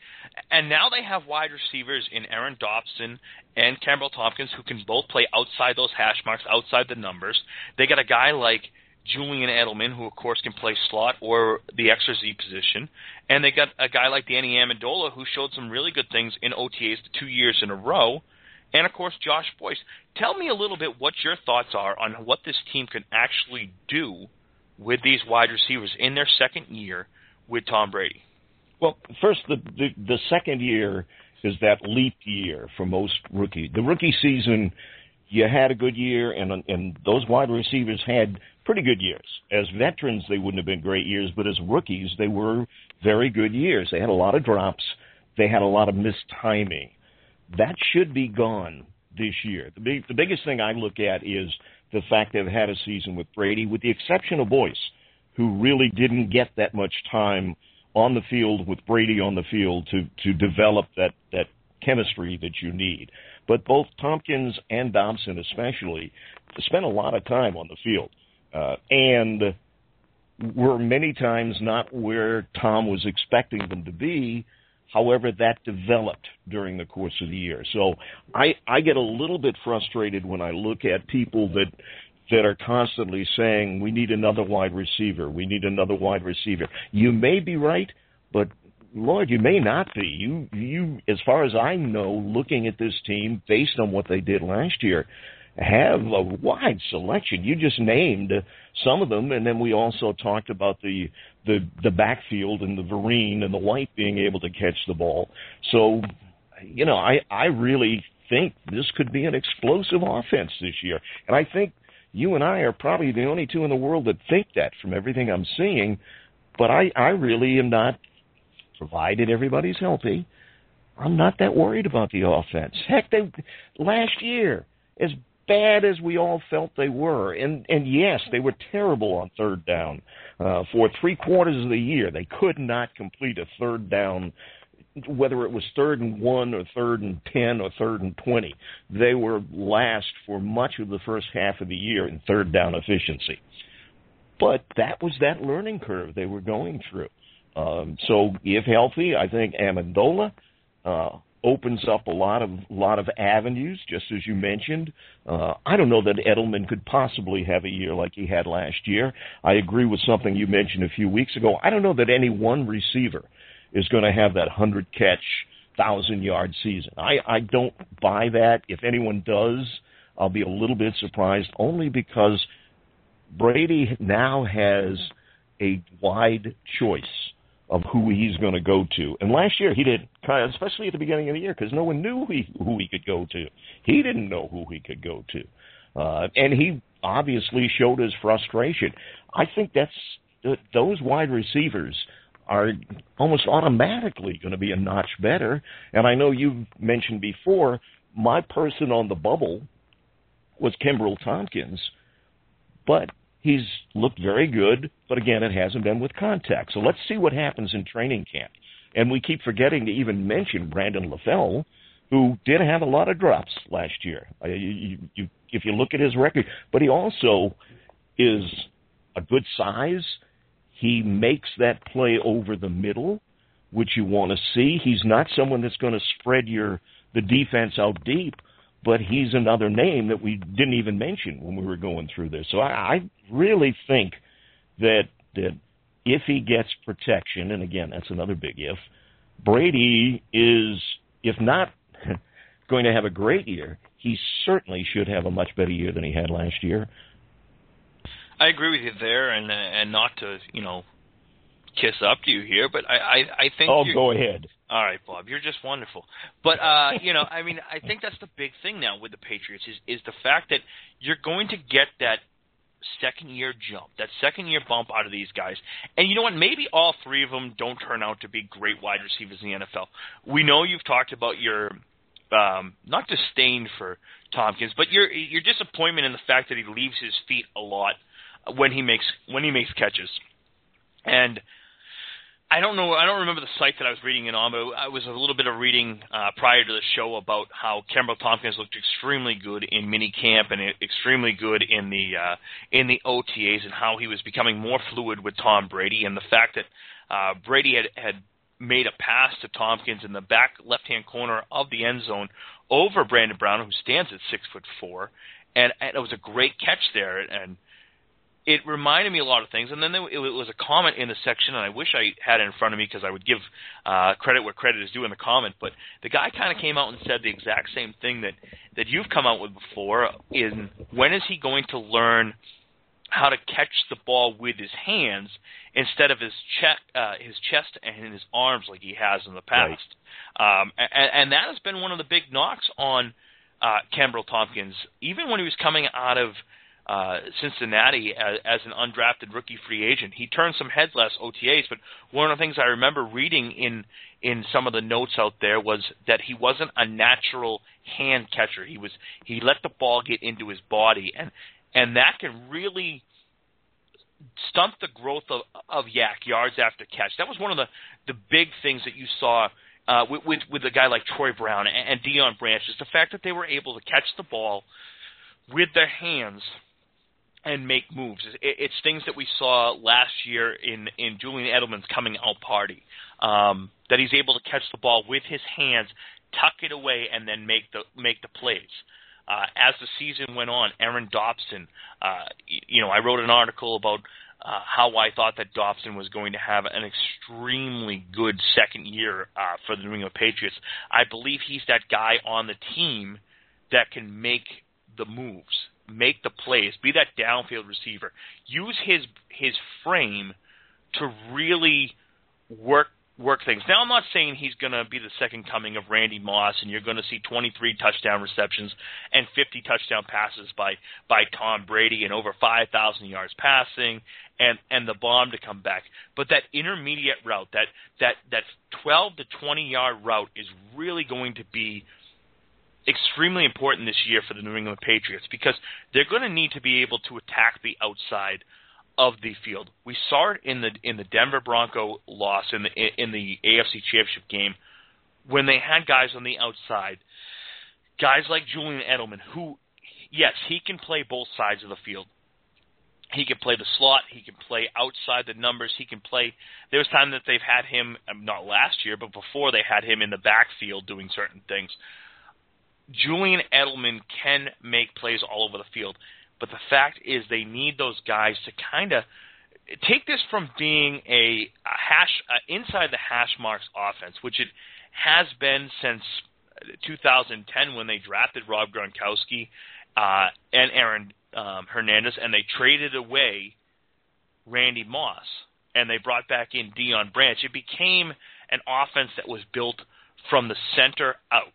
and now they have wide receivers in Aaron Dobson and Kenbrell Thompkins who can both play outside those hash marks, outside the numbers. They got a guy like Julian Edelman, who of course can play slot or the X or Z position, and they got a guy like Danny Amendola who showed some really good things in OTAs two years in a row, and of course Josh Boyce. Tell me a little bit what your thoughts are on what this team can actually do with these wide receivers in their second year with Tom Brady. Well, first, the, the the second year is that leap year for most rookies. The rookie season, you had a good year, and and those wide receivers had pretty good years. As veterans, they wouldn't have been great years, but as rookies, they were very good years. They had a lot of drops. They had a lot of missed timing. That should be gone this year. The, big, the biggest thing I look at is the fact they've had a season with Brady, with the exception of Boyce, who really didn't get that much time on the field with Brady on the field to to develop that that chemistry that you need. But both Thompkins and Dobson, especially, spent a lot of time on the field, uh, and were many times not where Tom was expecting them to be. However, that developed during the course of the year. So I I get a little bit frustrated when I look at people that that are constantly saying we need another wide receiver, we need another wide receiver. You may be right, but Lord, you may not be. You you as far as I know, looking at this team based on what they did last year, have a wide selection. You just named some of them, and then we also talked about the the the backfield and the Vereen and the White being able to catch the ball. So, you know, I I really think this could be an explosive offense this year, and I think you and I are probably the only two in the world that think that from everything I'm seeing. But I I really am not, provided everybody's healthy. I'm not that worried about the offense. Heck, they last year as bad as we all felt they were, and and yes, they were terrible on third down. Uh, for three quarters of the year, they could not complete a third down, whether it was third and one or third and ten or third and twenty. They were last for much of the first half of the year in third down efficiency. But that was that learning curve they were going through. Um, so, if healthy, I think Amendola. Uh, opens up a lot of lot of avenues, just as you mentioned. Uh, I don't know that Edelman could possibly have a year like he had last year. I agree with something you mentioned a few weeks ago. I don't know that any one receiver is going to have that 100 catch, 1,000 yard season. I, I don't buy that. If anyone does, I'll be a little bit surprised only because Brady now has a wide choice of who he's going to go to. And last year he did, kind of, especially at the beginning of the year, because no one knew he, who he could go to. He didn't know who he could go to, uh, and he obviously showed his frustration. I think that's those wide receivers are almost automatically going to be a notch better. And I know you've mentioned before, my person on the bubble was Kenbrell Thompkins, but he's looked very good. But again, it hasn't been with contact. So let's see what happens in training camp. And we keep forgetting to even mention Brandon LaFell, who did have a lot of drops last year. You, you, if you look at his record, but he also is a good size he makes that play over the middle, which you want to see. He's not someone that's going to spread your the defense out deep, but he's another name that we didn't even mention when we were going through this. So I, I really think that that if he gets protection, and again that's another big if, Brady is if not going to have a great year, he certainly should have a much better year than he had last year. I agree with you there, and and not to you know kiss up to you here, but I I, I think. Oh, go ahead. All right, Bob, you're just wonderful. But uh, you know, I mean, I think that's the big thing now with the Patriots is is the fact that you're going to get that second year jump, that second year bump out of these guys. And you know what? Maybe all three of them don't turn out to be great wide receivers in the NFL. We know you've talked about your um, not disdain for Thompkins, but your your disappointment in the fact that he leaves his feet a lot when he makes when he makes catches. And I don't know. I don't remember the site that I was reading it on, but I was a little bit of reading uh, prior to the show about how Kenbrell Thompkins looked extremely good in mini camp and extremely good in the uh, in the OTAs, and how he was becoming more fluid with Tom Brady, and the fact that uh, Brady had had made a pass to Thompkins in the back left hand corner of the end zone over Brandon Browner, who stands at six foot four, and, and it was a great catch there, and it reminded me a lot of things. And then there, it was a comment in the section, and I wish I had it in front of me because I would give uh, credit where credit is due in the comment. But the guy kind of came out and said the exact same thing that that you've come out with before. In when is he going to learn how to catch the ball with his hands instead of his check, uh, his chest and his arms like he has in the past? Right. Um, and, and that has been one of the big knocks on uh, Kenbrell Thompkins, even when he was coming out of uh, Cincinnati as, as an undrafted rookie free agent. He turned some heads last OTAs, but one of the things I remember reading in in some of the notes out there was that he wasn't a natural hand catcher. He was he let the ball get into his body, and and that can really stunt the growth of of YAC yards after catch. That was one of the the big things that you saw. Uh, with, with with a guy like Troy Brown and, and Deion Branch is the fact that they were able to catch the ball with their hands and make moves. it's things that we saw last year in in Julian Edelman's coming out party. Um, that he's able to catch the ball with his hands, tuck it away, and then make the make the plays. Uh, as the season went on, Aaron Dobson, uh, you know, I wrote an article about uh, how I thought that Dobson was going to have an extremely good second year uh, for the New England Patriots. I believe he's that guy on the team that can make the moves make the plays, be that downfield receiver, use his his frame to really work work things. Now I'm not saying he's going to be the second coming of Randy Moss and you're going to see 23 touchdown receptions and 50 touchdown passes by by Tom Brady and over 5,000 yards passing and and the bomb to come back. But that intermediate route, that that that 12 to 20 yard route is really going to be extremely important this year for the New England Patriots because they're going to need to be able to attack the outside of the field. We saw it in the in the Denver Bronco loss in the in the AFC Championship game when they had guys on the outside, guys like Julian Edelman who yes, he can play both sides of the field. He can play the slot. He can play outside the numbers. He can play. There was time that they've had him, um, not last year, but before they had him in the backfield doing certain things. Julian Edelman can make plays all over the field, but the fact is they need those guys to kind of take this from being a, a hash uh, inside the hash marks offense, which it has been since 2010 when they drafted Rob Gronkowski uh, and Aaron um, Hernandez, and they traded away Randy Moss, and they brought back in Deion Branch. It became an offense that was built from the center out.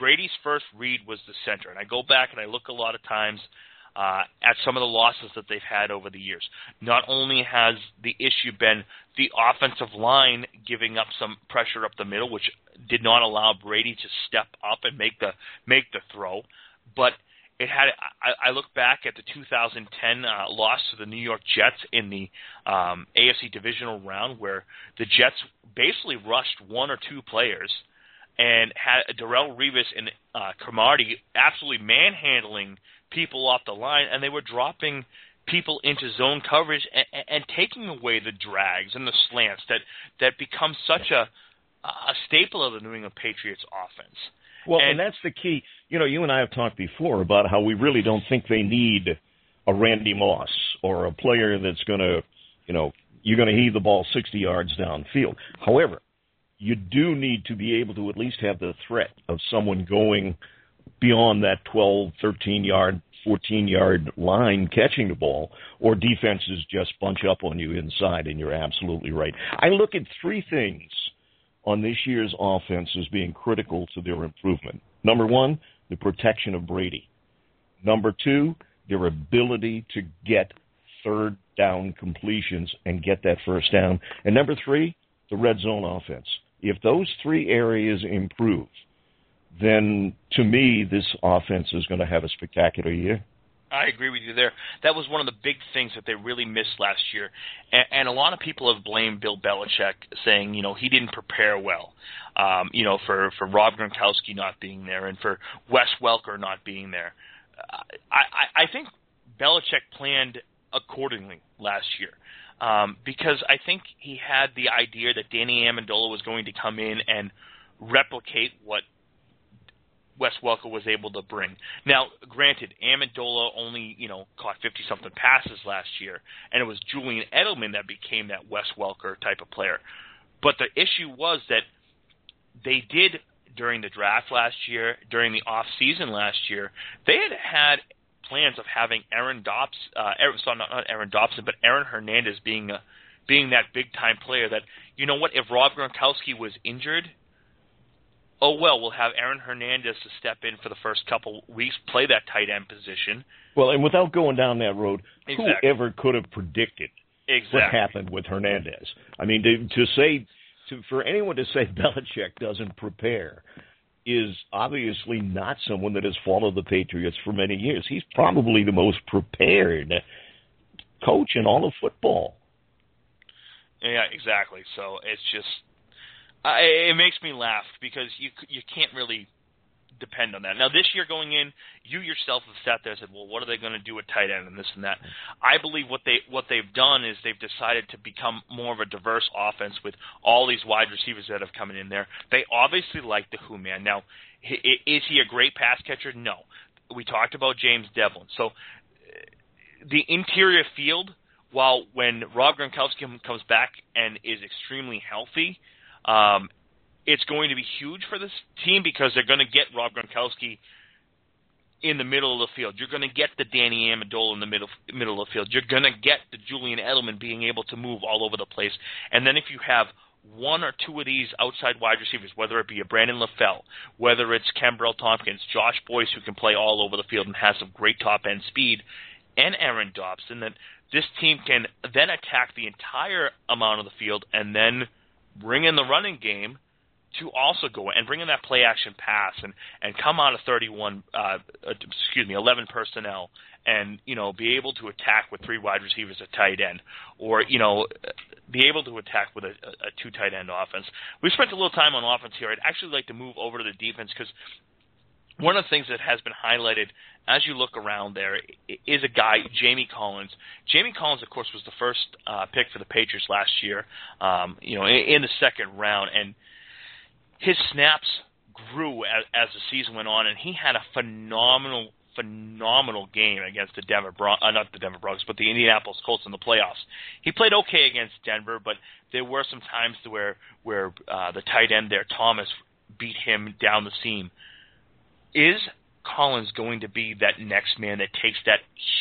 Brady's first read was the center, and I go back and I look a lot of times uh, at some of the losses that they've had over the years. Not only has the issue been the offensive line giving up some pressure up the middle, which did not allow Brady to step up and make the make the throw, but it had. I, I look back at the 2010 uh, loss to the New York Jets in the um, AFC divisional round, where the Jets basically rushed one or two players and had Darrelle Revis and uh, Cromartie absolutely manhandling people off the line, and they were dropping people into zone coverage and, and taking away the drags and the slants that that become such a a staple of the New England Patriots offense. Well, and, and that's the key. You know, you and I have talked before about how we really don't think they need a Randy Moss or a player that's going to, you know, you're going to heave the ball 60 yards downfield. However, you do need to be able to at least have the threat of someone going beyond that 12, 13 yard, 14 yard line catching the ball, or defenses just bunch up on you inside, and you're absolutely right. I look at three things on this year's offense as being critical to their improvement. Number one, the protection of Brady. Number two, their ability to get third down completions and get that first down. And number three, the red zone offense. If those three areas improve, then to me, this offense is going to have a spectacular year. I agree with you there. That was one of the big things that they really missed last year, and, and a lot of people have blamed Bill Belichick, saying you know he didn't prepare well, um, you know for for Rob Gronkowski not being there and for Wes Welker not being there. Uh, I, I think Belichick planned accordingly last year. Um, because I think he had the idea that Danny Amendola was going to come in and replicate what Wes Welker was able to bring. Now, granted, Amendola only you know caught 50 something passes last year, and it was Julian Edelman that became that Wes Welker type of player. But the issue was that they did during the draft last year, during the off season last year, they had had plans of having Aaron Dobbs, uh, Aaron, sorry, not, not Aaron Dobson, but Aaron Hernandez being a, being that big time player. That you know what, if Rob Gronkowski was injured, oh well, we'll have Aaron Hernandez to step in for the first couple weeks, play that tight end position. Well, and without going down that road, exactly. whoever could have predicted exactly. what happened with Hernandez? I mean, to, to say to for anyone to say Belichick doesn't prepare is obviously not someone that has followed the Patriots for many years. He's probably the most prepared coach in all of football. Yeah, exactly. So it's just I, it makes me laugh because you you can't really depend on that. Now this year going in, you yourself have sat there and said, "Well, what are they going to do at tight end and this and that?" I believe what they what they've done is they've decided to become more of a diverse offense with all these wide receivers that have come in there. They obviously like the Who man. Now, is he a great pass catcher? No. We talked about James Develin. So the interior field, while when Rob Gronkowski comes back and is extremely healthy, um, it's going to be huge for this team because they're going to get Rob Gronkowski in the middle of the field. You're going to get the Danny Amendola in the middle middle of the field. You're going to get the Julian Edelman being able to move all over the place. And then if you have one or two of these outside wide receivers, whether it be a Brandon LaFell, whether it's Kenbrell Thompkins, Josh Boyce, who can play all over the field and has some great top end speed, and Aaron Dobson, that this team can then attack the entire amount of the field and then – bring in the running game to also go and bring in that play action pass and and come out of 31 uh, uh, excuse me 11 personnel and you know be able to attack with three wide receivers at tight end or you know be able to attack with a, a two tight end offense. We spent a little time on offense here. I'd actually like to move over to the defense because one of the things that has been highlighted as you look around there is a guy, Jamie Collins. Jamie Collins, of course, was the first uh, pick for the Patriots last year, um, you know, in, in the second round, and his snaps grew as, as the season went on, and he had a phenomenal, phenomenal game against the Denver Bron- uh, not the Denver Broncos, but the Indianapolis Colts in the playoffs. He played okay against Denver, but there were some times where where uh, the tight end there, Thomas, beat him down the seam. Is Collins going to be that next man that takes that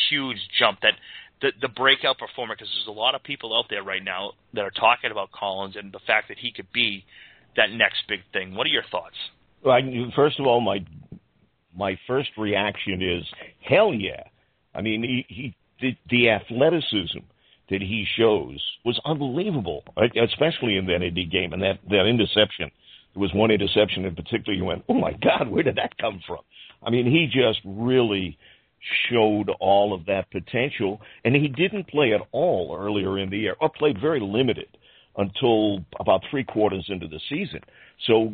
huge jump, that the the breakout performer? Because there's a lot of people out there right now that are talking about Collins and the fact that he could be that next big thing. What are your thoughts? Well, I, first of all, my my first reaction is hell yeah. I mean, he, he the, the athleticism that he shows was unbelievable, especially in that Indy game and that that interception. There was one interception in particular. You went, oh my God, where did that come from? I mean, he just really showed all of that potential, and he didn't play at all earlier in the year, or played very limited until about three quarters into the season. So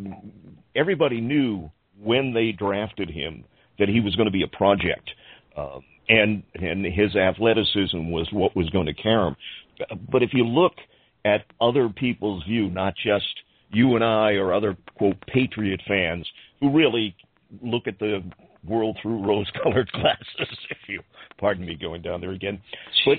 everybody knew when they drafted him that he was going to be a project, uh, and and his athleticism was what was going to carry him. But if you look at other people's view, not just you and I or other quote Patriot fans who really look at the world through rose-colored glasses, if you pardon me going down there again. But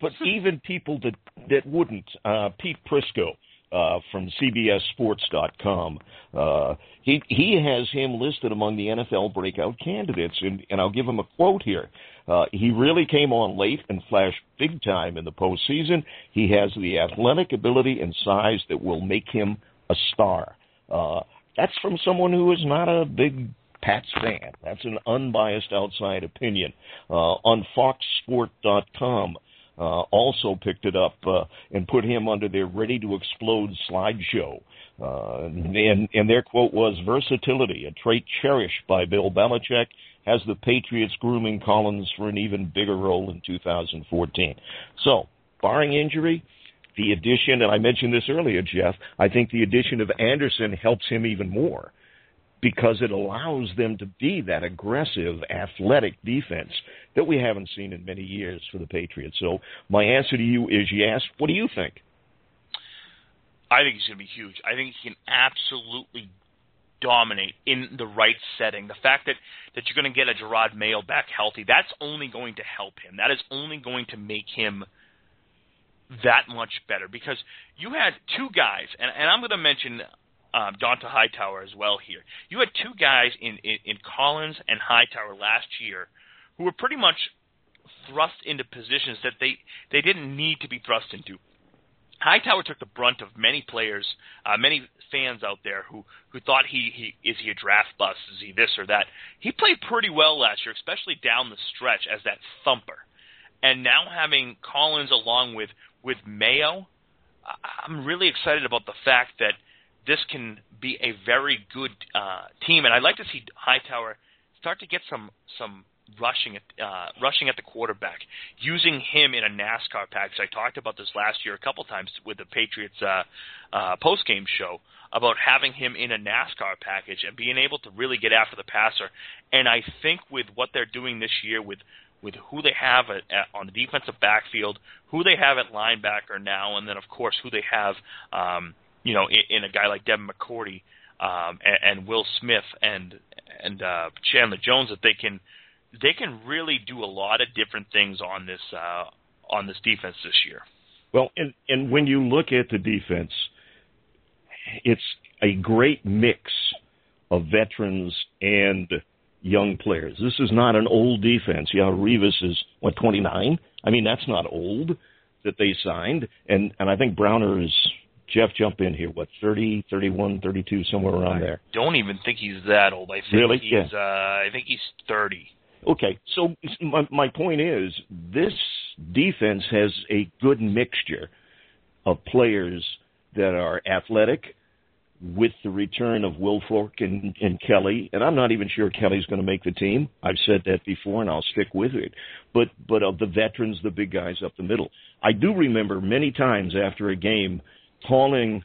but even people that that wouldn't, uh, Pete Prisco uh, from CBSSports.com. Uh, he he has him listed among the NFL breakout candidates, and, and I'll give him a quote here. Uh, he really came on late and flashed big time in the postseason. He has the athletic ability and size that will make him a star. Uh, that's from someone who is not a big Pats fan. That's an unbiased outside opinion. Uh, on FoxSport.com, uh, also picked it up uh, and put him under their ready to explode slideshow. Uh, and, and their quote was versatility, a trait cherished by Bill Belichick, has the Patriots grooming Collins for an even bigger role in 2014. So, barring injury, the addition, and I mentioned this earlier, Jeff, I think the addition of Anderson helps him even more because it allows them to be that aggressive, athletic defense that we haven't seen in many years for the Patriots. So my answer to you is yes. What do you think? I think he's going to be huge. I think he can absolutely dominate in the right setting. The fact that that you're going to get a Jerod Mayo back healthy, that's only going to help him. That is only going to make him that much better because you had two guys, and, and I'm going to mention um, Dont'a Hightower as well here. You had two guys in, in, in Collins and Hightower last year who were pretty much thrust into positions that they, they didn't need to be thrust into. Hightower took the brunt of many players, uh, many fans out there who who thought he, he is he a draft bust, is he this or that. He played pretty well last year, especially down the stretch as that thumper. And now having Collins along with with Mayo, I'm really excited about the fact that this can be a very good uh, team, and I'd like to see Hightower start to get some some rushing at uh, rushing at the quarterback, using him in a NASCAR package. I talked about this last year a couple times with the Patriots uh, uh, post game show about having him in a NASCAR package and being able to really get after the passer. And I think with what they're doing this year with with who they have at, at, on the defensive backfield, who they have at linebacker now, and then of course who they have um, you know, in, in a guy like Devin McCourty um, and, and Will Smith and and uh, Chandler Jones that they can they can really do a lot of different things on this uh, on this defense this year. Well, and and when you look at the defense, it's a great mix of veterans and young players. This is not an old defense. Yeah, Revis is what 29. I mean, that's not old that they signed, and and I think Browner is Jeff, jump in here. What, 30, 31, 32, somewhere around I there? Don't even think he's that old. I think really? he's, yeah. uh, I think he's 30. Okay, so my, my point is this defense has a good mixture of players that are athletic with the return of Wilfork and, and Kelly, and I'm not even sure Kelly's going to make the team. I've said that before, and I'll stick with it. But but of the veterans, the big guys up the middle, I do remember many times after a game – calling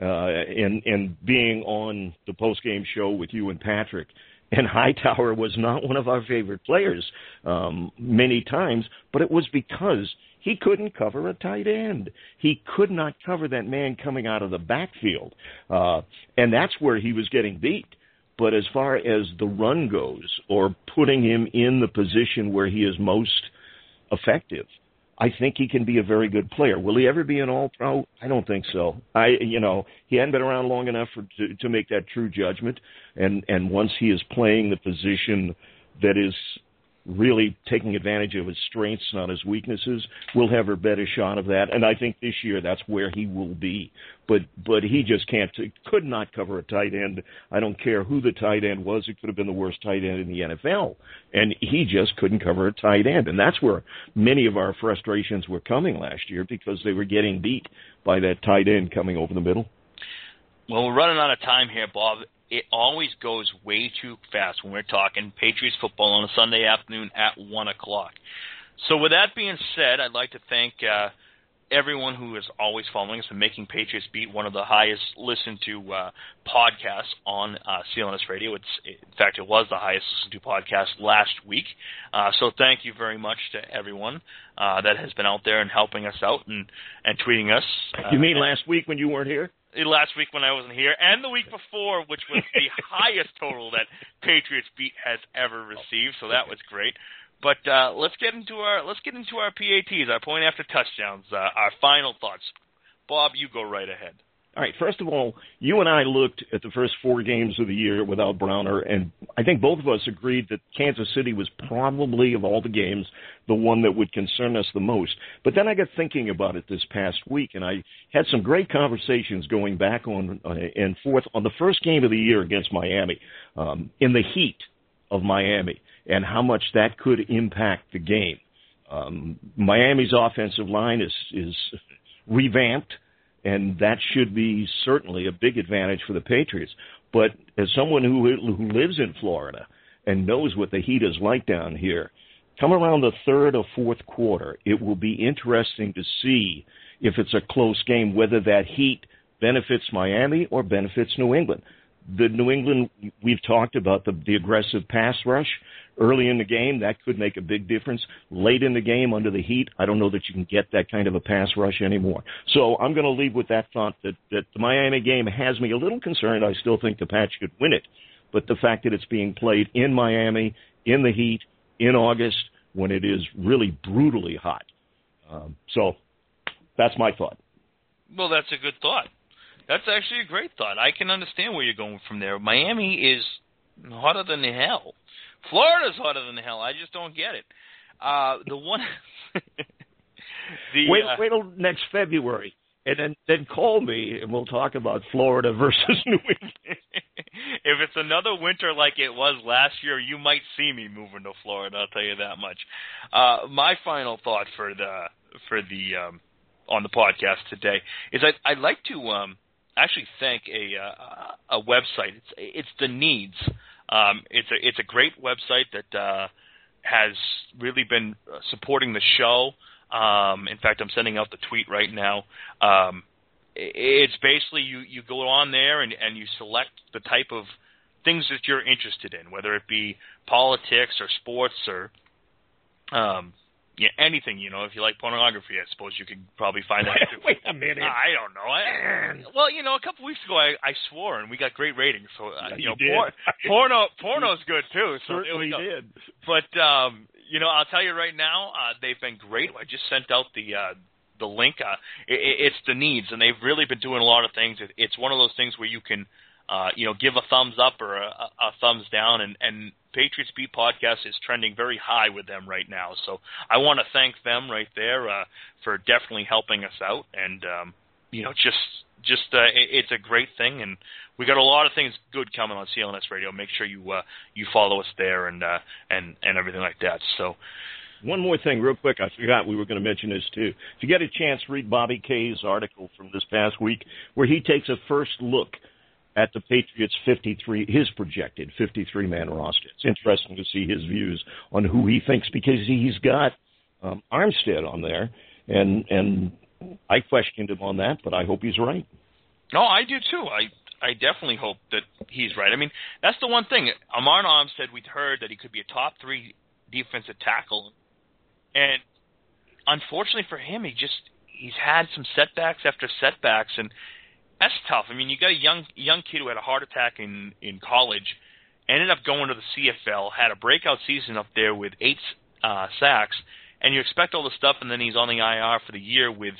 uh, and and being on the post game show with you and Patrick. And Hightower was not one of our favorite players um, many times, but it was because he couldn't cover a tight end. He could not cover that man coming out of the backfield, uh, and that's where he was getting beat. But as far as the run goes, or putting him in the position where he is most effective, I think he can be a very good player. Will he ever be an all pro? I don't think so. I you know, he hadn't been around long enough for, to to make that true judgment and and once he is playing the position that is really taking advantage of his strengths, not his weaknesses, we'll have a better shot of that. And I think this year that's where he will be. But but he just can't could not cover a tight end. I don't care who the tight end was. It could have been the worst tight end in the NFL, and he just couldn't cover a tight end. And that's where many of our frustrations were coming last year because they were getting beat by that tight end coming over the middle. Well, we're running out of time here, Bob it always goes way too fast when we're talking Patriots football on a Sunday afternoon at one o'clock. So, with that being said, I'd like to thank uh, everyone who is always following us and making Patriots Beat one of the highest listened to uh, podcasts on uh, CLNS Radio. It's in fact it was the highest listened to podcast last week. Uh, so thank you very much to everyone uh, that has been out there and helping us out and and tweeting us. Uh, you mean last week when you weren't here? Last week when I wasn't here, and the week before, which was the highest total that Patriots beat has ever received. So that was great. But uh, let's get into our let's get into our PATs, our point after touchdowns, uh, our final thoughts. Bob, you go right ahead. All right. First of all, you and I looked at the first four games of the year without Browner, and I think both of us agreed that Kansas City was probably, of all the games, the one that would concern us the most. But then I got thinking about it this past week, and I had some great conversations going back on uh, and forth on the first game of the year against Miami, um, in the heat of Miami, and how much that could impact the game. Um, Miami's offensive line is is revamped and that should be certainly a big advantage for the Patriots. But as someone who who lives in Florida and knows what the heat is like down here, come around the third or fourth quarter, it will be interesting to see if it's a close game whether that heat benefits Miami or benefits New England. The New England, we've talked about the, the aggressive pass rush early in the game, that could make a big difference. Late in the game, under the heat, I don't know that you can get that kind of a pass rush anymore. So I'm going to leave with that thought that, that the Miami game has me a little concerned. I still think the Pats could win it, but the fact that it's being played in Miami, in the heat, in August, when it is really brutally hot. Um, so that's my thought. Well, that's a good thought. That's actually a great thought. I can understand where you're going from there. Miami is hotter than hell. Florida's hotter than hell. I just don't get it. Uh, the one. the, wait, uh, wait till next February, and then then call me, and we'll talk about Florida versus New England. if it's another winter like it was last year, you might see me moving to Florida. I'll tell you that much. Uh, my final thought for the for the um, on the podcast today is I, I'd like to um, actually thank a uh, a website. It's it's the needs um, it's a it's a great website that uh, has really been supporting the show. Um, in fact, I'm sending out the tweet right now. Um, it's basically you you go on there and, and you select the type of things that you're interested in, whether it be politics or sports or um, yeah, anything, you know. If you like pornography, I suppose you could probably find that. Too. Wait a minute. I don't know. I, well, you know, a couple weeks ago, I, I swore, and we got great ratings. So uh, you, you know, por- porno porno's good too. So certainly did. But um, you know, I'll tell you right now, uh, they've been great. I just sent out the uh, the link. Uh, it, it's the needs, and they've really been doing a lot of things. It, it's one of those things where you can uh, you know, give a thumbs up or a, a thumbs down. And, and Patriots Beat podcast is trending very high with them right now. So I want to thank them right there uh, for definitely helping us out. And um, you know, just just uh, it, it's a great thing, and we got a lot of things good coming on CLNS Radio. Make sure you uh, you follow us there and uh, and and everything like that. So. One more thing, real quick. I forgot we were going to mention this too. If you get a chance, read Bobby Kay's article from this past week, where he takes a first look at the Patriots 53, his projected 53 man roster. It's interesting to see his views on who he thinks because he's got um, Armstead on there, and and I questioned him on that, but I hope he's right. No, I do too. I I definitely hope that he's right. I mean, that's the one thing. Armond Armstead, we'd heard that he could be a top three defensive tackle, and unfortunately for him, he just he's had some setbacks after setbacks, and that's tough. I mean, you got a young young kid who had a heart attack in in college, ended up going to the CFL, had a breakout season up there with eight uh, sacks, and you expect all the stuff, and then he's on the IR for the year with,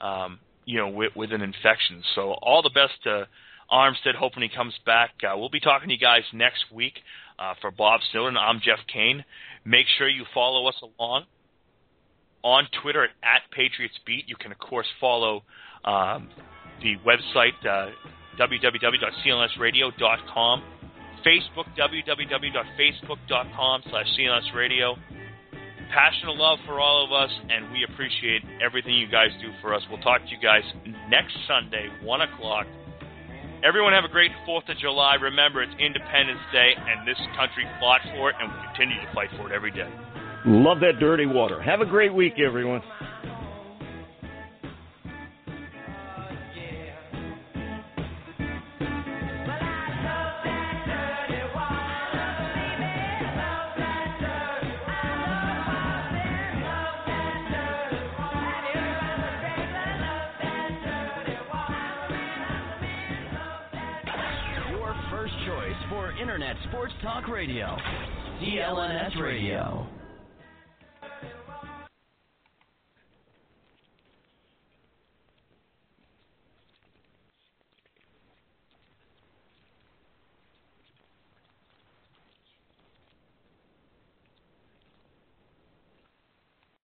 um, you know, with, with an infection. So all the best to Armstead, hoping he comes back. Uh, we'll be talking to you guys next week. Uh, for Bob Snowden, I'm Jeff Kane. Make sure you follow us along on Twitter at, at Patriots Beat. You can, of course, follow um, the website, uh, www.clnsradio.com, Facebook, www.facebook.com slash clnsradio. Passionate love for all of us, and we appreciate everything you guys do for us. We'll talk to you guys next Sunday, 1 o'clock. Everyone have a great 4th of July. Remember, it's Independence Day, and this country fought for it, and we continue to fight for it every day. Love that dirty water. Have a great week, everyone. Internet Sports Talk Radio. CLNS Radio.